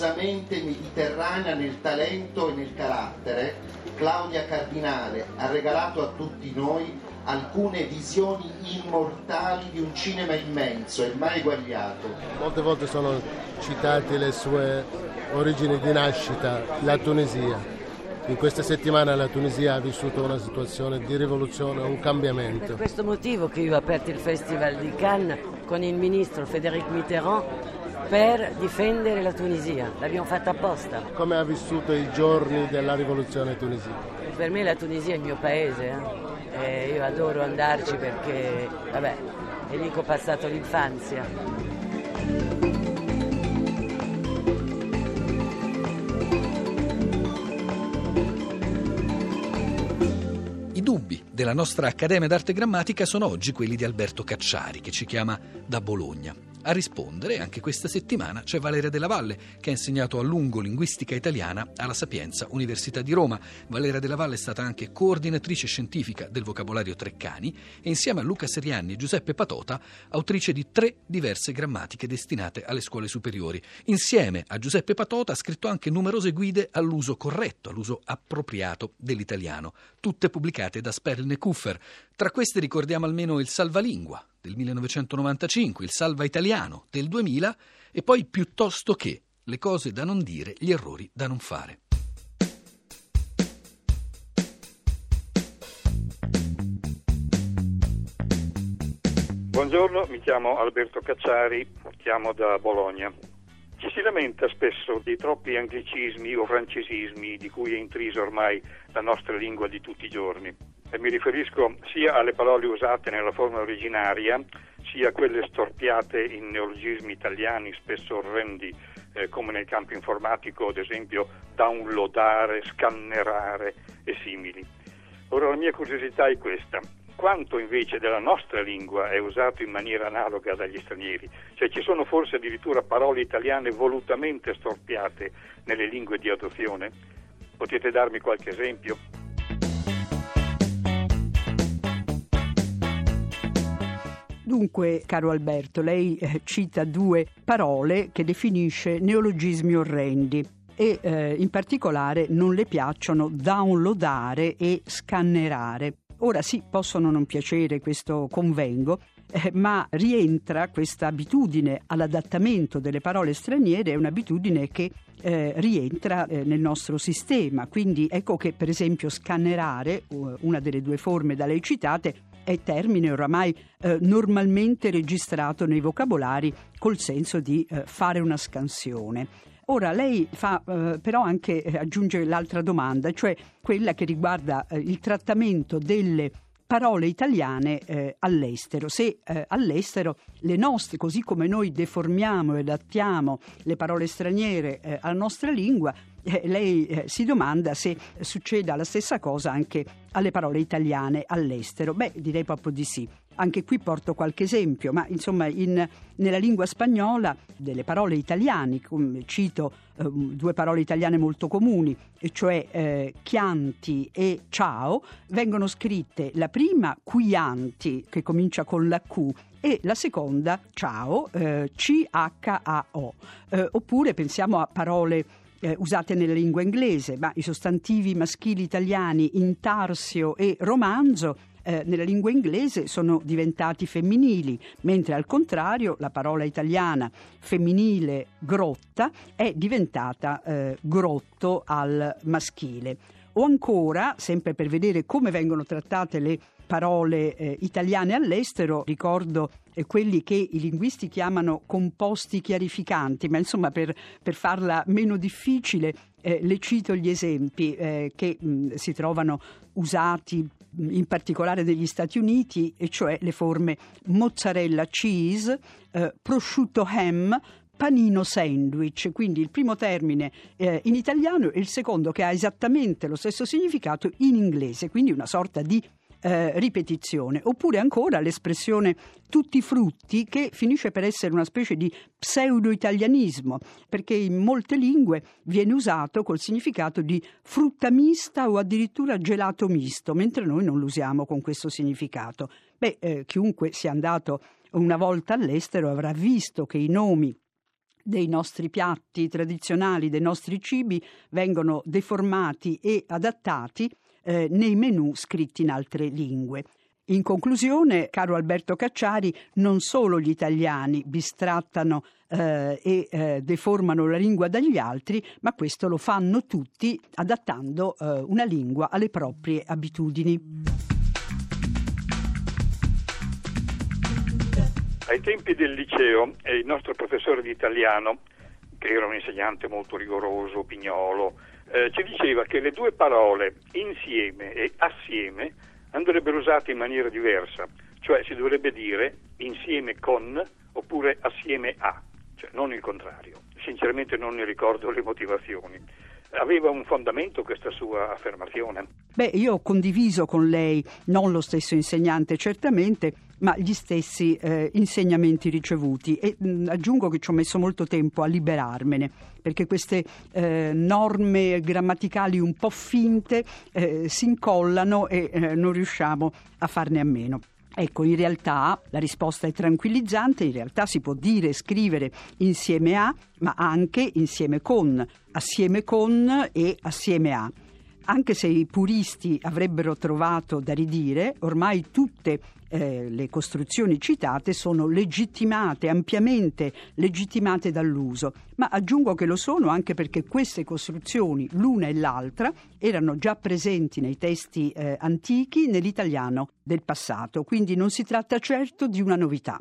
meravigliosamente mediterranea nel talento e nel carattere, Claudia Cardinale ha regalato a tutti noi alcune visioni immortali di un cinema immenso e mai eguagliato. Molte volte sono citate le sue origini di nascita, la Tunisia. In questa settimana la Tunisia ha vissuto una situazione di rivoluzione, un cambiamento. Per questo motivo che io ho aperto il Festival di Cannes con il ministro Frédéric Mitterrand per difendere la Tunisia. L'abbiamo fatta apposta. Come ha vissuto i giorni della rivoluzione tunisina? Per me la Tunisia è il mio paese. Eh? E io adoro andarci perché, vabbè, è lì che ho passato l'infanzia. I dubbi della nostra Accademia d'Arte Grammatica sono oggi quelli di Alberto Cacciari, che ci chiama da Bologna. A rispondere, anche questa settimana, c'è Valeria Della Valle, che ha insegnato a lungo linguistica italiana alla Sapienza Università di Roma. Valeria Della Valle è stata anche coordinatrice scientifica del vocabolario Treccani e insieme a Luca Serianni e Giuseppe Patota, autrice di tre diverse grammatiche destinate alle scuole superiori. Insieme a Giuseppe Patota ha scritto anche numerose guide all'uso corretto, all'uso appropriato dell'italiano, tutte pubblicate da Sperlne Kuffer. Tra queste ricordiamo almeno il Salvalingua, del 1995, il Salva Italiano del 2000 e poi piuttosto che le cose da non dire, gli errori da non fare. Buongiorno, mi chiamo Alberto Cacciari, chiamo da Bologna. Ci si lamenta spesso di troppi anglicismi o francesismi di cui è intrisa ormai la nostra lingua di tutti i giorni e mi riferisco sia alle parole usate nella forma originaria, sia a quelle storpiate in neologismi italiani spesso orrendi, eh, come nel campo informatico, ad esempio downloadare, scannerare e simili. Ora la mia curiosità è questa. Quanto invece della nostra lingua è usato in maniera analoga dagli stranieri? Cioè ci sono forse addirittura parole italiane volutamente storpiate nelle lingue di adozione? Potete darmi qualche esempio? Dunque, caro Alberto, lei eh, cita due parole che definisce neologismi orrendi e eh, in particolare non le piacciono downloadare e scannerare. Ora sì, possono non piacere, questo convengo, eh, ma rientra questa abitudine all'adattamento delle parole straniere, è un'abitudine che eh, rientra eh, nel nostro sistema. Quindi ecco che per esempio scannerare, una delle due forme da lei citate, è termine oramai eh, normalmente registrato nei vocabolari col senso di eh, fare una scansione. Ora lei fa eh, però anche eh, aggiunge l'altra domanda, cioè quella che riguarda eh, il trattamento delle parole italiane eh, all'estero. Se eh, all'estero le nostre, così come noi deformiamo e adattiamo le parole straniere eh, alla nostra lingua, eh, lei eh, si domanda se succeda la stessa cosa anche alle parole italiane all'estero. Beh, direi proprio di sì. Anche qui porto qualche esempio, ma insomma in, nella lingua spagnola delle parole italiane, cito eh, due parole italiane molto comuni, cioè eh, chianti e ciao, vengono scritte la prima quianti, che comincia con la Q, e la seconda ciao, eh, C-H-A-O. Eh, oppure pensiamo a parole eh, usate nella lingua inglese, ma i sostantivi maschili italiani intarsio e romanzo eh, nella lingua inglese sono diventati femminili, mentre al contrario la parola italiana femminile grotta è diventata eh, grotto al maschile. O ancora, sempre per vedere come vengono trattate le parole eh, italiane all'estero, ricordo eh, quelli che i linguisti chiamano composti chiarificanti, ma insomma per, per farla meno difficile eh, le cito gli esempi eh, che mh, si trovano usati in particolare negli Stati Uniti, e cioè le forme mozzarella cheese, eh, prosciutto ham, panino sandwich, quindi il primo termine eh, in italiano e il secondo che ha esattamente lo stesso significato in inglese, quindi una sorta di eh, ripetizione, oppure ancora l'espressione tutti i frutti che finisce per essere una specie di pseudo-italianismo, perché in molte lingue viene usato col significato di frutta mista o addirittura gelato misto, mentre noi non lo usiamo con questo significato. Beh, eh, chiunque sia andato una volta all'estero avrà visto che i nomi dei nostri piatti tradizionali, dei nostri cibi, vengono deformati e adattati eh, nei menù scritti in altre lingue. In conclusione, caro Alberto Cacciari, non solo gli italiani bistrattano eh, e eh, deformano la lingua dagli altri, ma questo lo fanno tutti adattando eh, una lingua alle proprie abitudini. Ai tempi del liceo, eh, il nostro professore di italiano, che era un insegnante molto rigoroso, pignolo, eh, ci diceva che le due parole insieme e assieme andrebbero usate in maniera diversa, cioè si dovrebbe dire insieme con oppure assieme a, cioè non il contrario. Sinceramente non ne ricordo le motivazioni. Aveva un fondamento questa sua affermazione? Beh, io ho condiviso con lei, non lo stesso insegnante certamente, ma gli stessi eh, insegnamenti ricevuti e mh, aggiungo che ci ho messo molto tempo a liberarmene perché queste eh, norme grammaticali un po' finte eh, si incollano e eh, non riusciamo a farne a meno. Ecco, in realtà la risposta è tranquillizzante, in realtà si può dire e scrivere insieme a, ma anche insieme con, assieme con e assieme a. Anche se i puristi avrebbero trovato da ridire, ormai tutte eh, le costruzioni citate sono legittimate, ampiamente legittimate dall'uso, ma aggiungo che lo sono anche perché queste costruzioni, l'una e l'altra, erano già presenti nei testi eh, antichi nell'italiano del passato, quindi non si tratta certo di una novità.